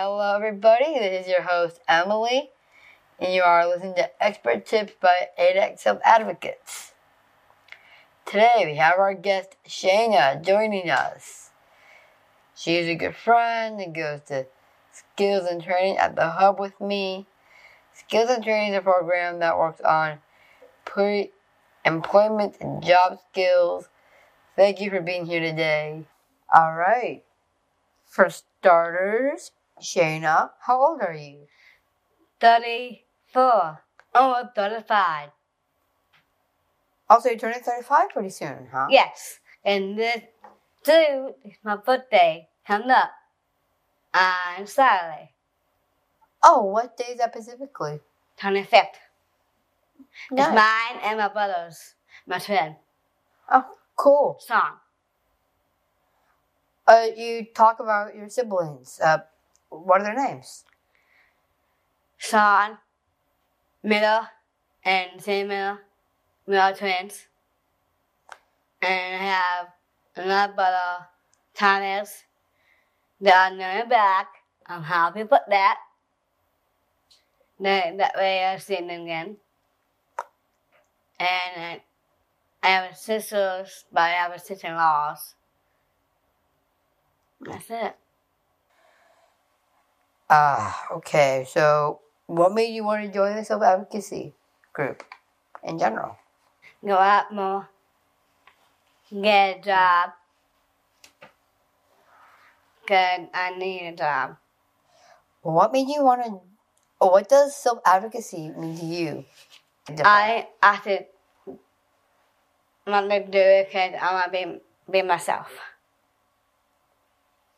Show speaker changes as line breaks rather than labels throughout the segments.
Hello, everybody. This is your host, Emily, and you are listening to Expert Tips by ADEC Self Advocates. Today, we have our guest, Shayna, joining us. She's a good friend and goes to Skills and Training at the Hub with me. Skills and Training is a program that works on pre employment and job skills. Thank you for being here today. All right. For starters, Shayna, how old are you?
34, almost 35.
Also, you're turning 35 pretty soon, huh?
Yes, and this June is my birthday coming up on Saturday,
Oh, what day is that specifically?
25th. It's mine and my brother's, my twin,
Oh, cool.
song.
Uh, you talk about your siblings. Uh, what are their names?
Sean, Miller, and Sam Miller. We are twins. And I have another brother, Thomas. They are near back. I'm happy with that. Then that way I've seen them again. And I have sisters, but I have a sister-in-laws. That's it.
Ah, okay. So, what made you want to join the self advocacy group in general?
go out more, get a job. Good, I need a job.
What made you want to? What does self advocacy mean to you?
I I should want to do it because I want to be be myself.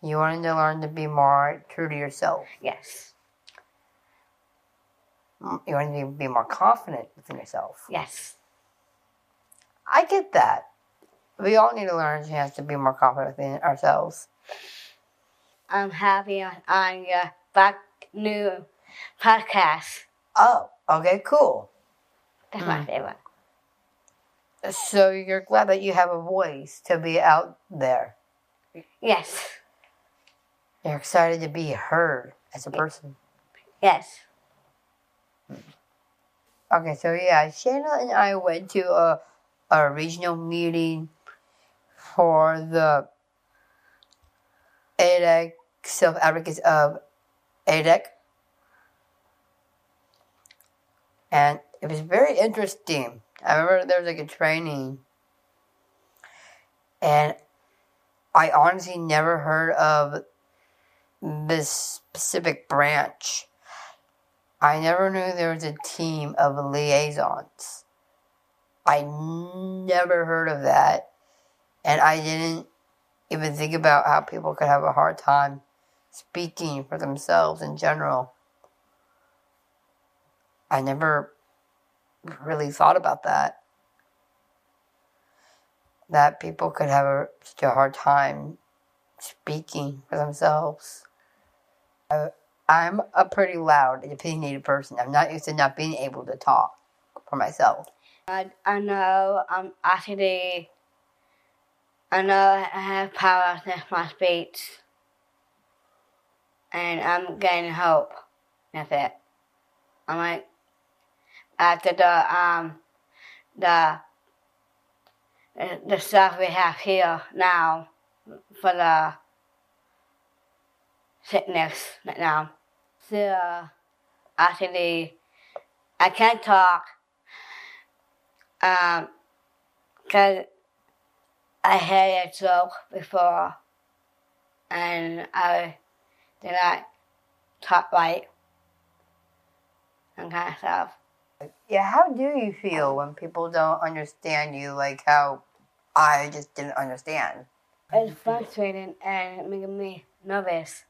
You wanted to learn to be more true to yourself.
Yes,
Mm, You wanted to be more confident within yourself.
yes,
I get that. We all need to learn a chance to be more confident within ourselves.
I'm happy on, your back new podcast.
Oh, okay, cool.
That's my favorite.
So you're glad that you have a voice to be out there.
Yes,
You're excited to be heard as a person.
yes.
Okay, so yeah, Shayna and I went to a, a regional meeting for the ADEC self advocates of um, ADEC. And it was very interesting. I remember there was like a training, and I honestly never heard of this specific branch. I never knew there was a team of liaisons. I never heard of that. And I didn't even think about how people could have a hard time speaking for themselves in general. I never really thought about that. That people could have a, such a hard time speaking for themselves. I, I'm a pretty loud and opinionated person. I'm not used to not being able to talk for myself.
I, I know I'm actually, I know I have power with my speech. And I'm getting hope with it. I'm like, after the, um, the, the stuff we have here now for the sickness right now. So, actually, I can't talk um, cause I had a joke before, and I did not talk right, and kind of stuff.
Yeah, how do you feel when people don't understand you like how I just didn't understand?
It's frustrating and making me nervous.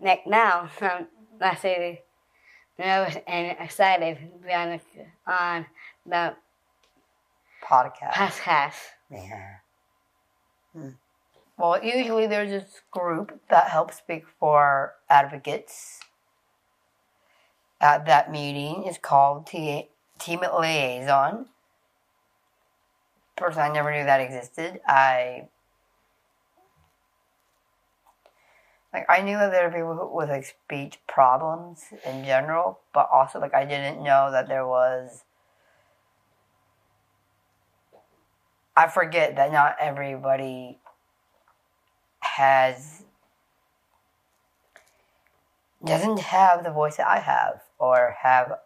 Like now, I'm actually nervous and excited to be on the, on the
Podcast.
podcast.
Yeah. Hmm. Well, usually there's this group that helps speak for advocates. At that meeting is called T- Team Liaison. Personally, I never knew that existed. I like I knew that there were people who, with like speech problems in general, but also like I didn't know that there was. I forget that not everybody has doesn't have the voice that I have or have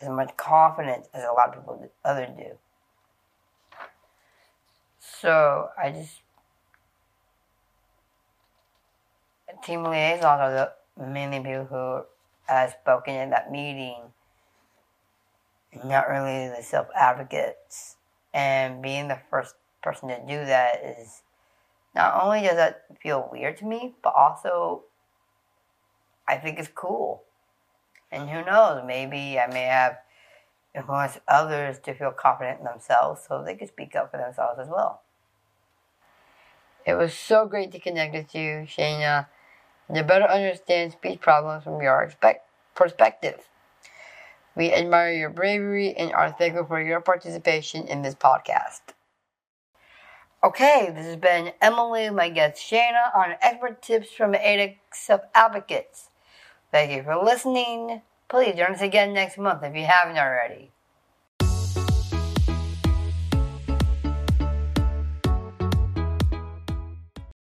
as much confidence as a lot of people others do. So I just team liaisons are the mainly people who have spoken in that meeting, not really the self advocates. And being the first person to do that is not only does that feel weird to me, but also I think it's cool. And who knows, maybe I may have influenced others to feel confident in themselves so they can speak up for themselves as well. It was so great to connect with you, Shayna, to better understand speech problems from your perspective. We admire your bravery and are thankful for your participation in this podcast. Okay, this has been Emily, my guest Shayna, on expert tips from ADEC Self Advocates. Thank you for listening. Please join us again next month if you haven't already.